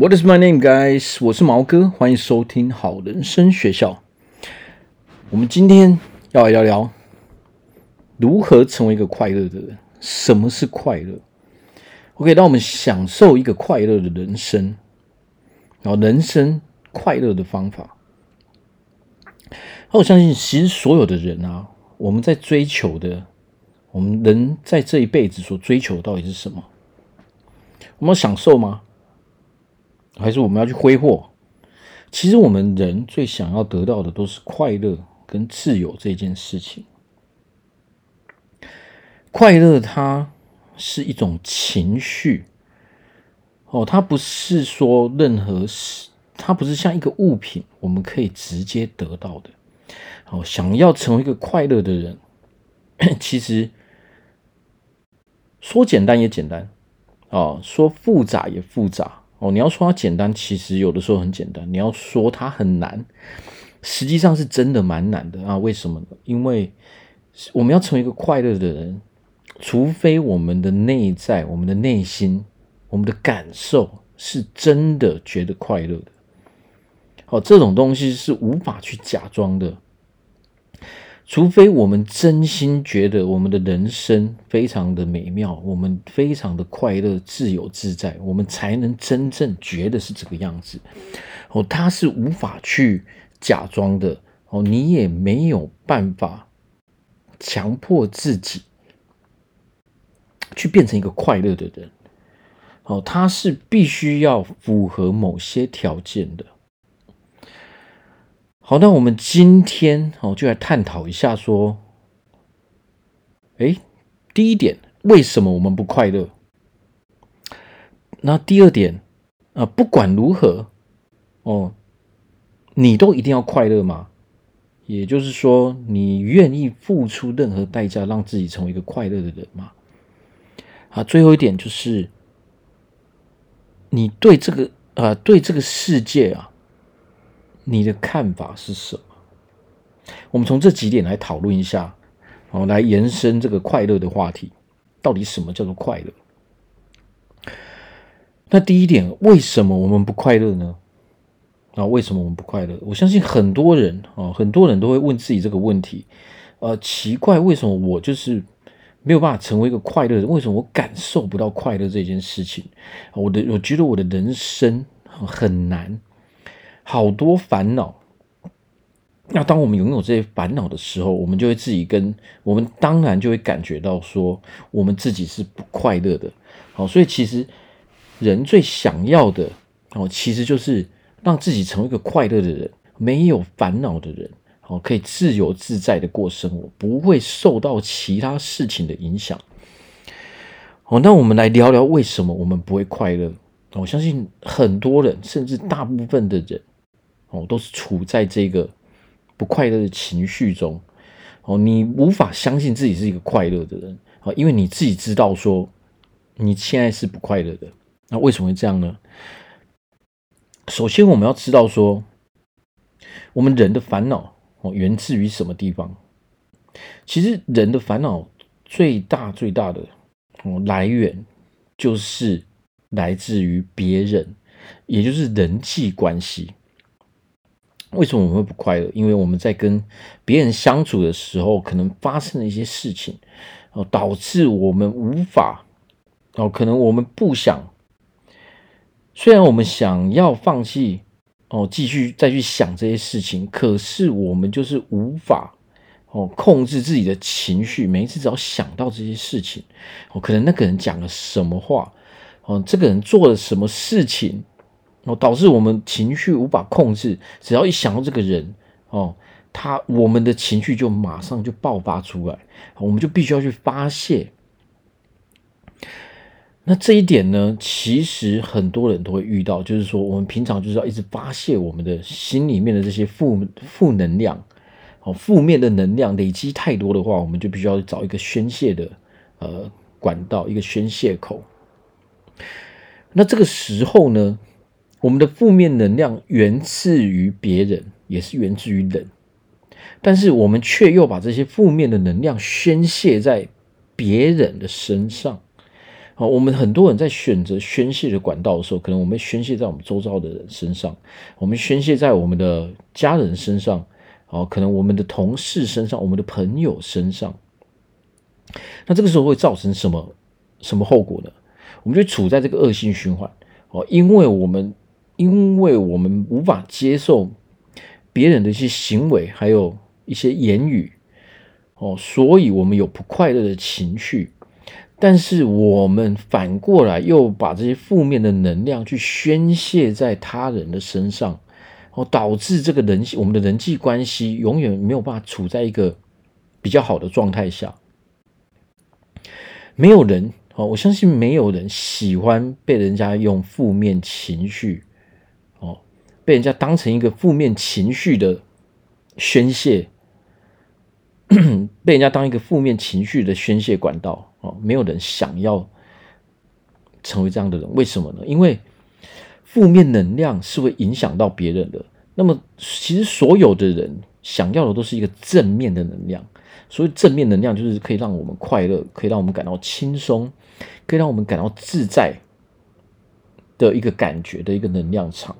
What is my name, guys？我是毛哥，欢迎收听好人生学校。我们今天要来聊聊如何成为一个快乐的人。什么是快乐？OK，让我们享受一个快乐的人生。然后，人生快乐的方法。那我相信，其实所有的人啊，我们在追求的，我们人在这一辈子所追求到底是什么？我们要享受吗？还是我们要去挥霍？其实我们人最想要得到的都是快乐跟自由这件事情。快乐它是一种情绪，哦，它不是说任何事，它不是像一个物品，我们可以直接得到的。哦，想要成为一个快乐的人，其实说简单也简单，哦，说复杂也复杂。哦，你要说它简单，其实有的时候很简单；你要说它很难，实际上是真的蛮难的啊！为什么呢？因为我们要成为一个快乐的人，除非我们的内在、我们的内心、我们的感受是真的觉得快乐的。好，这种东西是无法去假装的。除非我们真心觉得我们的人生非常的美妙，我们非常的快乐、自由自在，我们才能真正觉得是这个样子。哦，他是无法去假装的。哦，你也没有办法强迫自己去变成一个快乐的人。哦，他是必须要符合某些条件的。好，那我们今天哦就来探讨一下，说，哎，第一点，为什么我们不快乐？那第二点，啊，不管如何，哦，你都一定要快乐吗？也就是说，你愿意付出任何代价让自己成为一个快乐的人吗？啊，最后一点就是，你对这个啊，对这个世界啊。你的看法是什么？我们从这几点来讨论一下，哦，来延伸这个快乐的话题。到底什么叫做快乐？那第一点，为什么我们不快乐呢？啊，为什么我们不快乐？我相信很多人啊，很多人都会问自己这个问题。呃，奇怪，为什么我就是没有办法成为一个快乐的人？为什么我感受不到快乐这件事情？我的，我觉得我的人生很难。好多烦恼，那当我们拥有这些烦恼的时候，我们就会自己跟我们当然就会感觉到说，我们自己是不快乐的。好，所以其实人最想要的哦，其实就是让自己成为一个快乐的人，没有烦恼的人，好，可以自由自在的过生活，不会受到其他事情的影响。好，那我们来聊聊为什么我们不会快乐。我相信很多人，甚至大部分的人。哦，都是处在这个不快乐的情绪中，哦，你无法相信自己是一个快乐的人，啊，因为你自己知道说你现在是不快乐的，那为什么会这样呢？首先，我们要知道说，我们人的烦恼哦，源自于什么地方？其实，人的烦恼最大最大的哦来源，就是来自于别人，也就是人际关系。为什么我们会不快乐？因为我们在跟别人相处的时候，可能发生了一些事情，哦，导致我们无法，哦，可能我们不想，虽然我们想要放弃，哦，继续再去想这些事情，可是我们就是无法，哦，控制自己的情绪。每一次只要想到这些事情，哦，可能那个人讲了什么话，哦，这个人做了什么事情。哦，导致我们情绪无法控制，只要一想到这个人，哦，他我们的情绪就马上就爆发出来，我们就必须要去发泄。那这一点呢，其实很多人都会遇到，就是说，我们平常就是要一直发泄我们的心里面的这些负负能量，哦，负面的能量累积太多的话，我们就必须要找一个宣泄的呃管道，一个宣泄口。那这个时候呢，我们的负面能量源自于别人，也是源自于人，但是我们却又把这些负面的能量宣泄在别人的身上。好，我们很多人在选择宣泄的管道的时候，可能我们宣泄在我们周遭的人身上，我们宣泄在我们的家人身上，好，可能我们的同事身上，我们的朋友身上。那这个时候会造成什么什么后果呢？我们就处在这个恶性循环哦，因为我们因为我们无法接受别人的一些行为，还有一些言语哦，所以我们有不快乐的情绪。但是我们反过来又把这些负面的能量去宣泄在他人的身上，哦，导致这个人我们的人际关系永远没有办法处在一个比较好的状态下。没有人哦，我相信没有人喜欢被人家用负面情绪，被人家当成一个负面情绪的宣泄，被人家当一个负面情绪的宣泄管道。哦，没有人想要成为这样的人，为什么呢？因为负面能量是会影响到别人的。那么，其实所有的人想要的都是一个正面的能量。所以，正面能量就是可以让我们快乐，可以让我们感到轻松，可以让我们感到自在的一个感觉的一个能量场。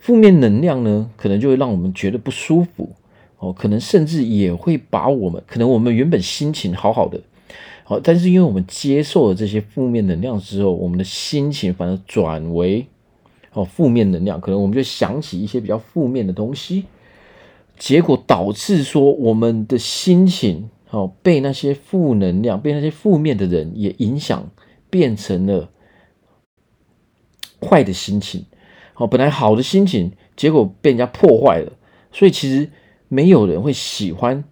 负面能量呢，可能就会让我们觉得不舒服哦，可能甚至也会把我们，可能我们原本心情好好的。好，但是因为我们接受了这些负面能量之后，我们的心情反而转为哦负面能量，可能我们就想起一些比较负面的东西，结果导致说我们的心情哦被那些负能量、被那些负面的人也影响，变成了坏的心情。哦，本来好的心情，结果被人家破坏了。所以其实没有人会喜欢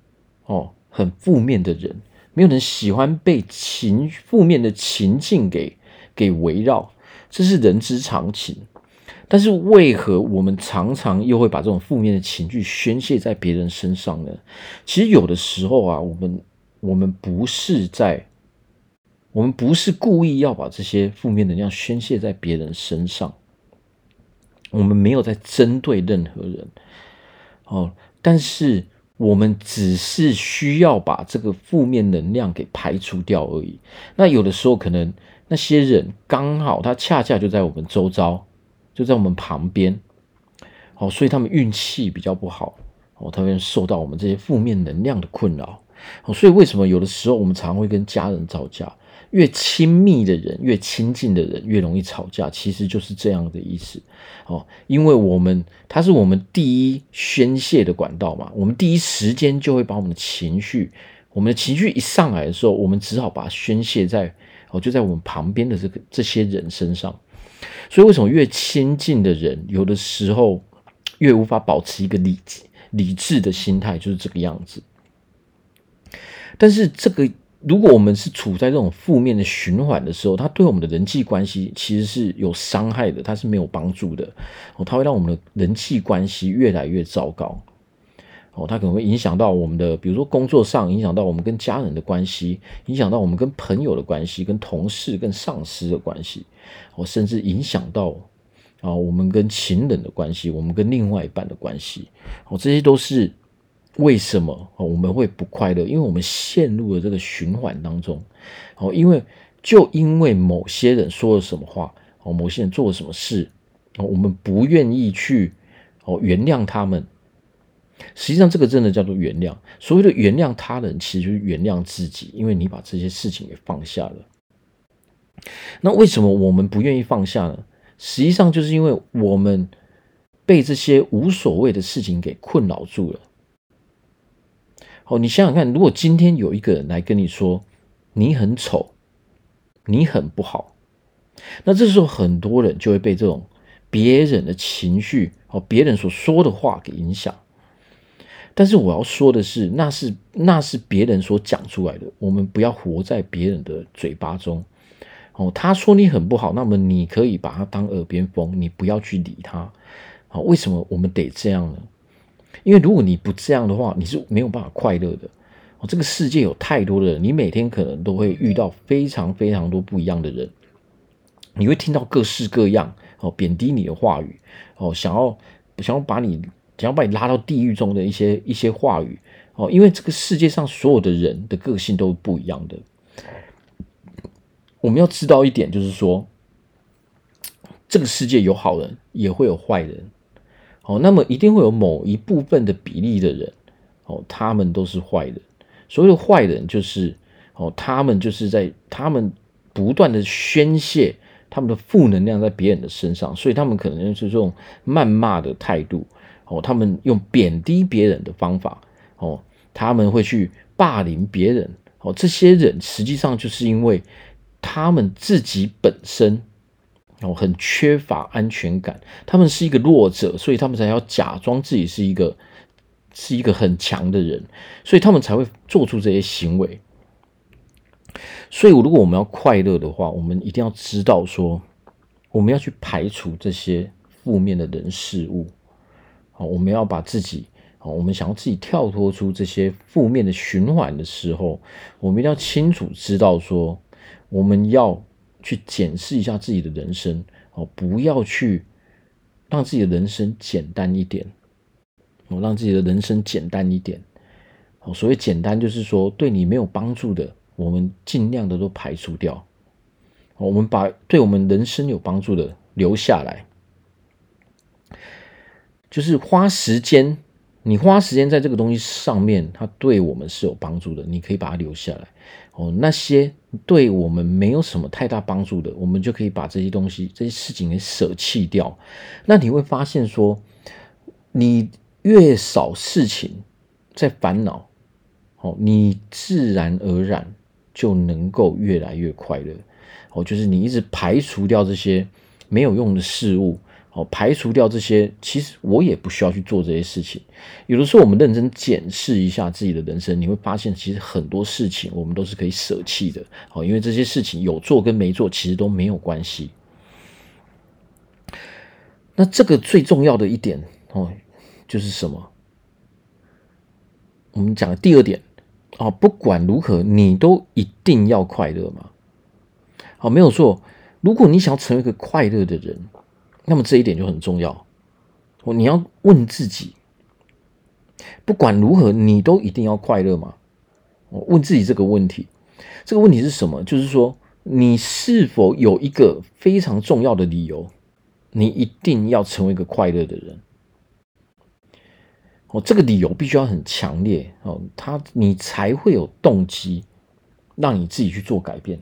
哦很负面的人。没有人喜欢被情负面的情境给给围绕，这是人之常情。但是为何我们常常又会把这种负面的情绪宣泄在别人身上呢？其实有的时候啊，我们我们不是在，我们不是故意要把这些负面能量宣泄在别人身上，我们没有在针对任何人。哦，但是。我们只是需要把这个负面能量给排除掉而已。那有的时候可能那些人刚好他恰恰就在我们周遭，就在我们旁边，哦，所以他们运气比较不好，哦，他们受到我们这些负面能量的困扰，哦，所以为什么有的时候我们常会跟家人吵架？越亲密的人，越亲近的人，越容易吵架，其实就是这样的意思哦。因为我们它是我们第一宣泄的管道嘛，我们第一时间就会把我们的情绪，我们的情绪一上来的时候，我们只好把它宣泄在哦，就在我们旁边的这个这些人身上。所以，为什么越亲近的人，有的时候越无法保持一个理理智的心态，就是这个样子。但是这个。如果我们是处在这种负面的循环的时候，它对我们的人际关系其实是有伤害的，它是没有帮助的哦，它会让我们的人际关系越来越糟糕哦，它可能会影响到我们的，比如说工作上，影响到我们跟家人的关系，影响到我们跟朋友的关系，跟同事、跟上司的关系，哦，甚至影响到啊我们跟情人的关系，我们跟另外一半的关系，哦，这些都是。为什么我们会不快乐？因为我们陷入了这个循环当中。哦，因为就因为某些人说了什么话，哦，某些人做了什么事，哦，我们不愿意去哦原谅他们。实际上，这个真的叫做原谅。所谓的原谅他人，其实就是原谅自己，因为你把这些事情给放下了。那为什么我们不愿意放下呢？实际上，就是因为我们被这些无所谓的事情给困扰住了。哦，你想想看，如果今天有一个人来跟你说你很丑，你很不好，那这时候很多人就会被这种别人的情绪哦，别人所说的话给影响。但是我要说的是，那是那是别人所讲出来的，我们不要活在别人的嘴巴中。哦，他说你很不好，那么你可以把它当耳边风，你不要去理他。好，为什么我们得这样呢？因为如果你不这样的话，你是没有办法快乐的。哦，这个世界有太多的人，你每天可能都会遇到非常非常多不一样的人，你会听到各式各样哦贬低你的话语哦，想要想要把你想要把你拉到地狱中的一些一些话语哦，因为这个世界上所有的人的个性都不一样的，我们要知道一点，就是说，这个世界有好人，也会有坏人。哦，那么一定会有某一部分的比例的人，哦，他们都是坏人。所谓的坏人，就是哦，他们就是在他们不断的宣泄他们的负能量在别人的身上，所以他们可能就是这种谩骂的态度。哦，他们用贬低别人的方法，哦，他们会去霸凌别人。哦，这些人实际上就是因为他们自己本身。哦，很缺乏安全感，他们是一个弱者，所以他们才要假装自己是一个是一个很强的人，所以他们才会做出这些行为。所以，如果我们要快乐的话，我们一定要知道说，我们要去排除这些负面的人事物。好，我们要把自己，好，我们想要自己跳脱出这些负面的循环的时候，我们一定要清楚知道说，我们要。去检视一下自己的人生哦，不要去让自己的人生简单一点哦，让自己的人生简单一点哦。所谓简单，就是说对你没有帮助的，我们尽量的都排除掉。我们把对我们人生有帮助的留下来，就是花时间。你花时间在这个东西上面，它对我们是有帮助的，你可以把它留下来。哦，那些对我们没有什么太大帮助的，我们就可以把这些东西、这些事情给舍弃掉。那你会发现说，你越少事情在烦恼，哦，你自然而然就能够越来越快乐。哦，就是你一直排除掉这些没有用的事物。哦，排除掉这些，其实我也不需要去做这些事情。有的时候，我们认真检视一下自己的人生，你会发现，其实很多事情我们都是可以舍弃的。哦，因为这些事情有做跟没做，其实都没有关系。那这个最重要的一点哦，就是什么？我们讲的第二点哦，不管如何，你都一定要快乐嘛。好，没有错。如果你想要成为一个快乐的人。那么这一点就很重要，哦，你要问自己，不管如何，你都一定要快乐吗？我问自己这个问题，这个问题是什么？就是说，你是否有一个非常重要的理由，你一定要成为一个快乐的人？哦，这个理由必须要很强烈哦，他你才会有动机让你自己去做改变。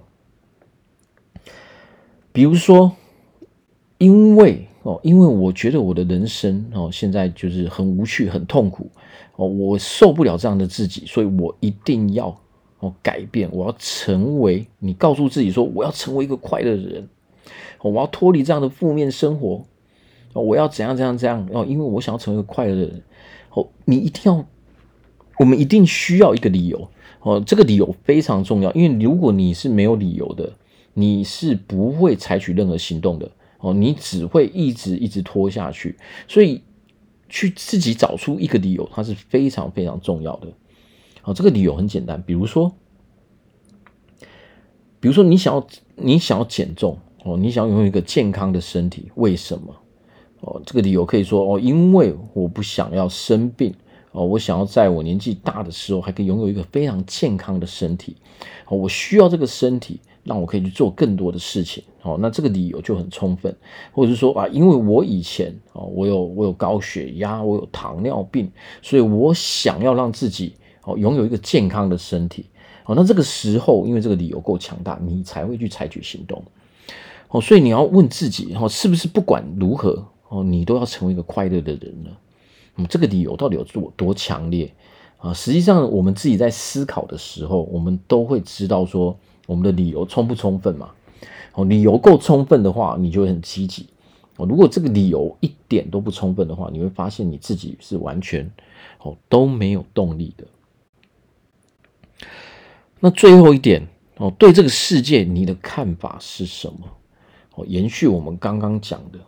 比如说。因为哦，因为我觉得我的人生哦，现在就是很无趣、很痛苦哦，我受不了这样的自己，所以我一定要哦改变，我要成为你告诉自己说，我要成为一个快乐的人，我要脱离这样的负面生活，我要怎样怎样怎样哦，因为我想要成为一个快乐的人哦，你一定要，我们一定需要一个理由哦，这个理由非常重要，因为如果你是没有理由的，你是不会采取任何行动的。哦，你只会一直一直拖下去，所以去自己找出一个理由，它是非常非常重要的。哦，这个理由很简单，比如说，比如说你想要你想要减重哦，你想要拥有一个健康的身体，为什么？哦，这个理由可以说哦，因为我不想要生病哦，我想要在我年纪大的时候还可以拥有一个非常健康的身体哦，我需要这个身体。让我可以去做更多的事情，哦，那这个理由就很充分，或者是说啊，因为我以前哦，我有我有高血压，我有糖尿病，所以我想要让自己哦拥有一个健康的身体，哦，那这个时候因为这个理由够强大，你才会去采取行动，哦，所以你要问自己，哦，是不是不管如何哦，你都要成为一个快乐的人呢？嗯，这个理由到底有多多强烈啊？实际上，我们自己在思考的时候，我们都会知道说。我们的理由充不充分嘛？哦，理由够充分的话，你就会很积极。哦，如果这个理由一点都不充分的话，你会发现你自己是完全哦都没有动力的。那最后一点哦，对这个世界你的看法是什么？哦，延续我们刚刚讲的，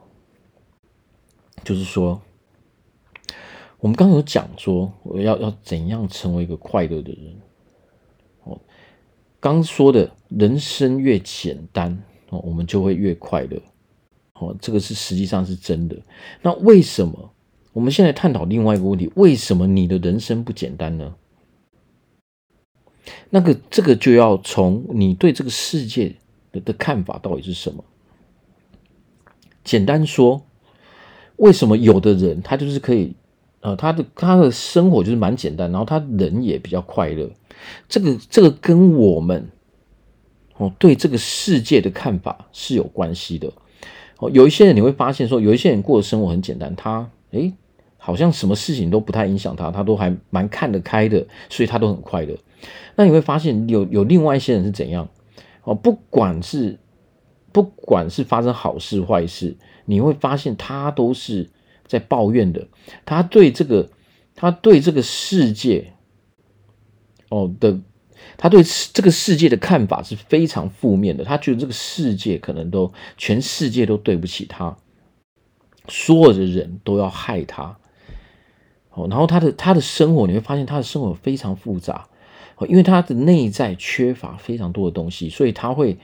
就是说，我们刚刚有讲说，我要要怎样成为一个快乐的人。哦刚说的人生越简单哦，我们就会越快乐哦，这个是实际上是真的。那为什么？我们现在探讨另外一个问题：为什么你的人生不简单呢？那个这个就要从你对这个世界的的看法到底是什么？简单说，为什么有的人他就是可以，呃，他的他的生活就是蛮简单，然后他人也比较快乐。这个这个跟我们哦对这个世界的看法是有关系的。哦，有一些人你会发现说，有一些人过的生活很简单，他诶好像什么事情都不太影响他，他都还蛮看得开的，所以他都很快乐。那你会发现有有另外一些人是怎样？哦，不管是不管是发生好事坏事，你会发现他都是在抱怨的。他对这个他对这个世界哦的，他对这个世界的看法是非常负面的。他觉得这个世界可能都全世界都对不起他，所有的人都要害他。哦，然后他的他的生活，你会发现他的生活非常复杂。因为他的内在缺乏非常多的东西，所以他会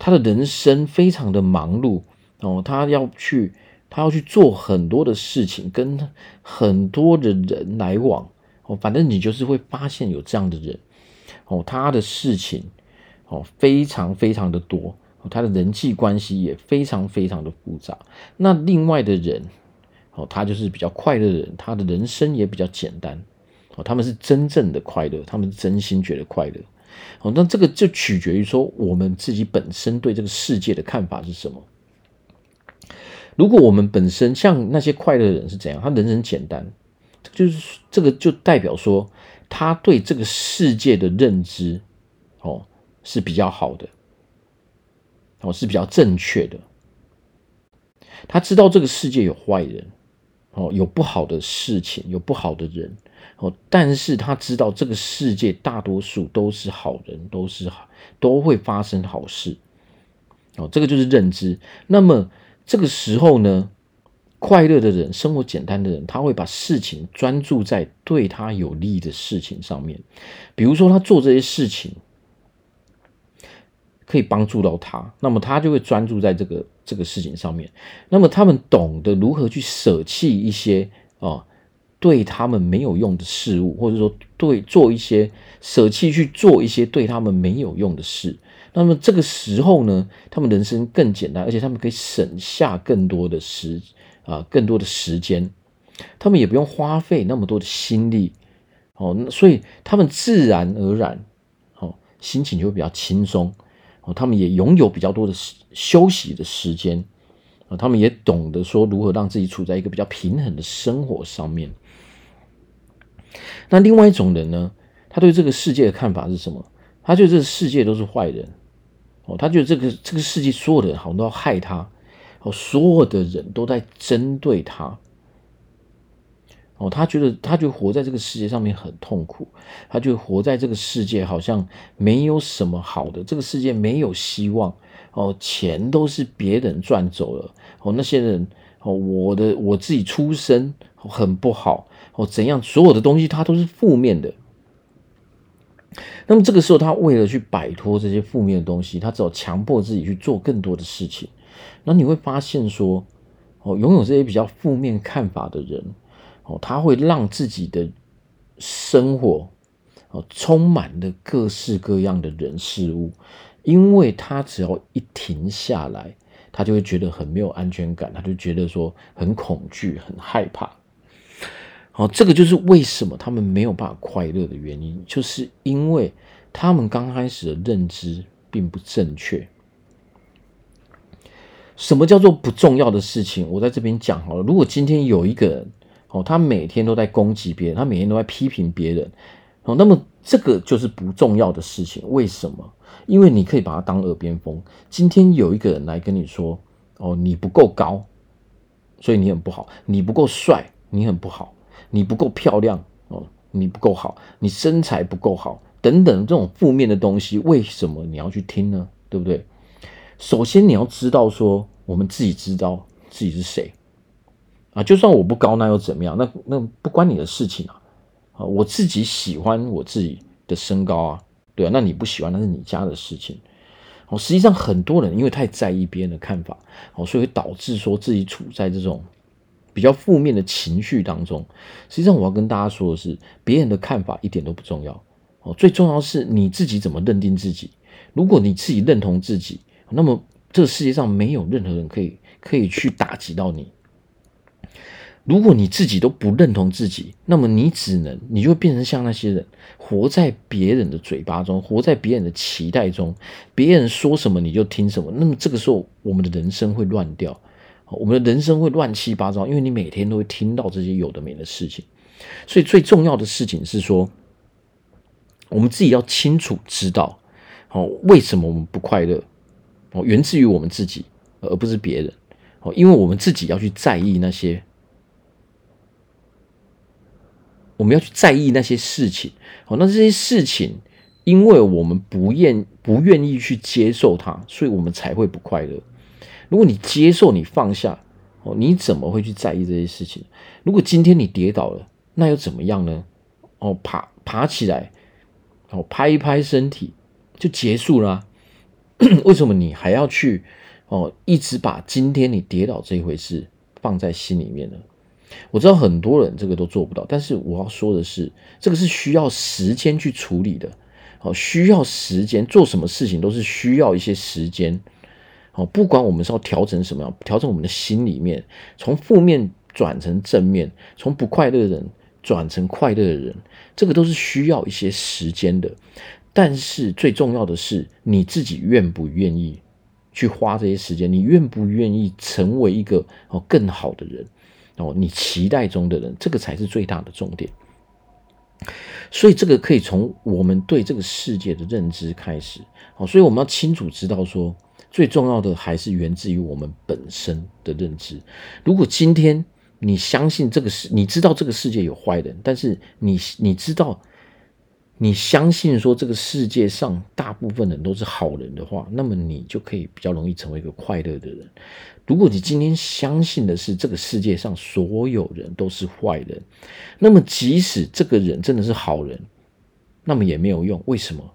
他的人生非常的忙碌哦，他要去他要去做很多的事情，跟很多的人来往反正你就是会发现有这样的人哦，他的事情哦非常非常的多，他的人际关系也非常非常的复杂。那另外的人哦，他就是比较快乐的人，他的人生也比较简单。哦，他们是真正的快乐，他们是真心觉得快乐。哦，那这个就取决于说我们自己本身对这个世界的看法是什么。如果我们本身像那些快乐的人是怎样，他人生简单，就是这个就代表说他对这个世界的认知哦是比较好的，哦是比较正确的。他知道这个世界有坏人，哦有不好的事情，有不好的人。哦，但是他知道这个世界大多数都是好人，都是好，都会发生好事。哦，这个就是认知。那么这个时候呢，快乐的人，生活简单的人，他会把事情专注在对他有利的事情上面。比如说，他做这些事情可以帮助到他，那么他就会专注在这个这个事情上面。那么他们懂得如何去舍弃一些啊。对他们没有用的事物，或者说对做一些舍弃去做一些对他们没有用的事，那么这个时候呢，他们人生更简单，而且他们可以省下更多的时啊，更多的时间，他们也不用花费那么多的心力哦，所以他们自然而然哦，心情就会比较轻松哦，他们也拥有比较多的休息的时间啊，他们也懂得说如何让自己处在一个比较平衡的生活上面。那另外一种人呢？他对这个世界的看法是什么？他觉得这个世界都是坏人哦，他觉得这个这个世界所有的人好像都要害他哦，所有的人都在针对他哦，他觉得他就活在这个世界上面很痛苦，他就活在这个世界好像没有什么好的，这个世界没有希望哦，钱都是别人赚走了哦，那些人哦，我的我自己出身很不好。哦，怎样？所有的东西它都是负面的。那么这个时候，他为了去摆脱这些负面的东西，他只好强迫自己去做更多的事情。那你会发现说，哦，拥有这些比较负面看法的人，哦，他会让自己的生活哦充满了各式各样的人事物，因为他只要一停下来，他就会觉得很没有安全感，他就觉得说很恐惧、很害怕。好，这个就是为什么他们没有办法快乐的原因，就是因为他们刚开始的认知并不正确。什么叫做不重要的事情？我在这边讲好了。如果今天有一个人，哦，他每天都在攻击别人，他每天都在批评别人，哦，那么这个就是不重要的事情。为什么？因为你可以把它当耳边风。今天有一个人来跟你说，哦，你不够高，所以你很不好；你不够帅，你很不好。你不够漂亮哦，你不够好，你身材不够好，等等这种负面的东西，为什么你要去听呢？对不对？首先你要知道说，我们自己知道自己是谁啊。就算我不高，那又怎么样？那那不关你的事情啊。啊，我自己喜欢我自己的身高啊，对啊。那你不喜欢，那是你家的事情。哦，实际上很多人因为太在意别人的看法，哦，所以会导致说自己处在这种。比较负面的情绪当中，实际上我要跟大家说的是，别人的看法一点都不重要哦，最重要是你自己怎么认定自己。如果你自己认同自己，那么这个世界上没有任何人可以可以去打击到你。如果你自己都不认同自己，那么你只能，你就变成像那些人，活在别人的嘴巴中，活在别人的期待中，别人说什么你就听什么。那么这个时候，我们的人生会乱掉，我们的人生会乱七八糟，因为你每天都会听到这些有的没的事情。所以最重要的事情是说，我们自己要清楚知道，哦，为什么我们不快乐？哦，源自于我们自己，而不是别人。哦，因为我们自己要去在意那些。我们要去在意那些事情，好，那这些事情，因为我们不愿不愿意去接受它，所以我们才会不快乐。如果你接受，你放下，哦，你怎么会去在意这些事情？如果今天你跌倒了，那又怎么样呢？哦，爬爬起来，哦，拍一拍身体就结束了。为什么你还要去哦，一直把今天你跌倒这一回事放在心里面呢？我知道很多人这个都做不到，但是我要说的是，这个是需要时间去处理的，好，需要时间，做什么事情都是需要一些时间，好，不管我们是要调整什么样，调整我们的心里面，从负面转成正面，从不快乐的人转成快乐的人，这个都是需要一些时间的。但是最重要的是你自己愿不愿意去花这些时间，你愿不愿意成为一个哦更好的人。哦，你期待中的人，这个才是最大的重点。所以，这个可以从我们对这个世界的认知开始。好，所以我们要清楚知道说，最重要的还是源自于我们本身的认知。如果今天你相信这个世，你知道这个世界有坏人，但是你你知道。你相信说这个世界上大部分人都是好人的话，那么你就可以比较容易成为一个快乐的人。如果你今天相信的是这个世界上所有人都是坏人，那么即使这个人真的是好人，那么也没有用。为什么？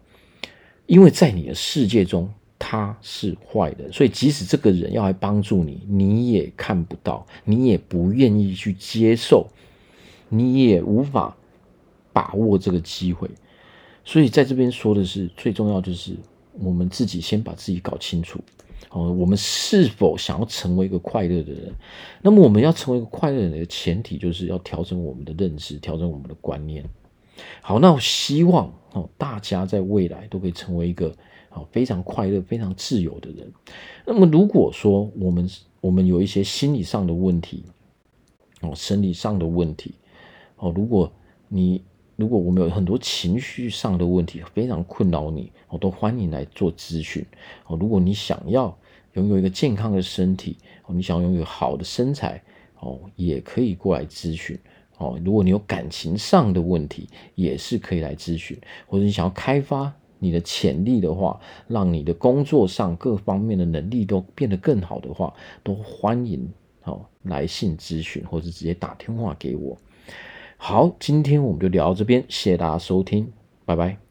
因为在你的世界中他是坏的，所以即使这个人要来帮助你，你也看不到，你也不愿意去接受，你也无法把握这个机会。所以在这边说的是最重要，就是我们自己先把自己搞清楚，哦，我们是否想要成为一个快乐的人？那么我们要成为一个快乐的人的前提，就是要调整我们的认知，调整我们的观念。好，那我希望哦，大家在未来都可以成为一个哦非常快乐、非常自由的人。那么如果说我们我们有一些心理上的问题，哦，生理上的问题，哦，如果你。如果我们有很多情绪上的问题，非常困扰你，我都欢迎来做咨询。哦，如果你想要拥有一个健康的身体，哦，你想拥有好的身材，哦，也可以过来咨询。哦，如果你有感情上的问题，也是可以来咨询。或者你想要开发你的潜力的话，让你的工作上各方面的能力都变得更好的话，都欢迎哦来信咨询，或者直接打电话给我。好，今天我们就聊到这边，谢谢大家收听，拜拜。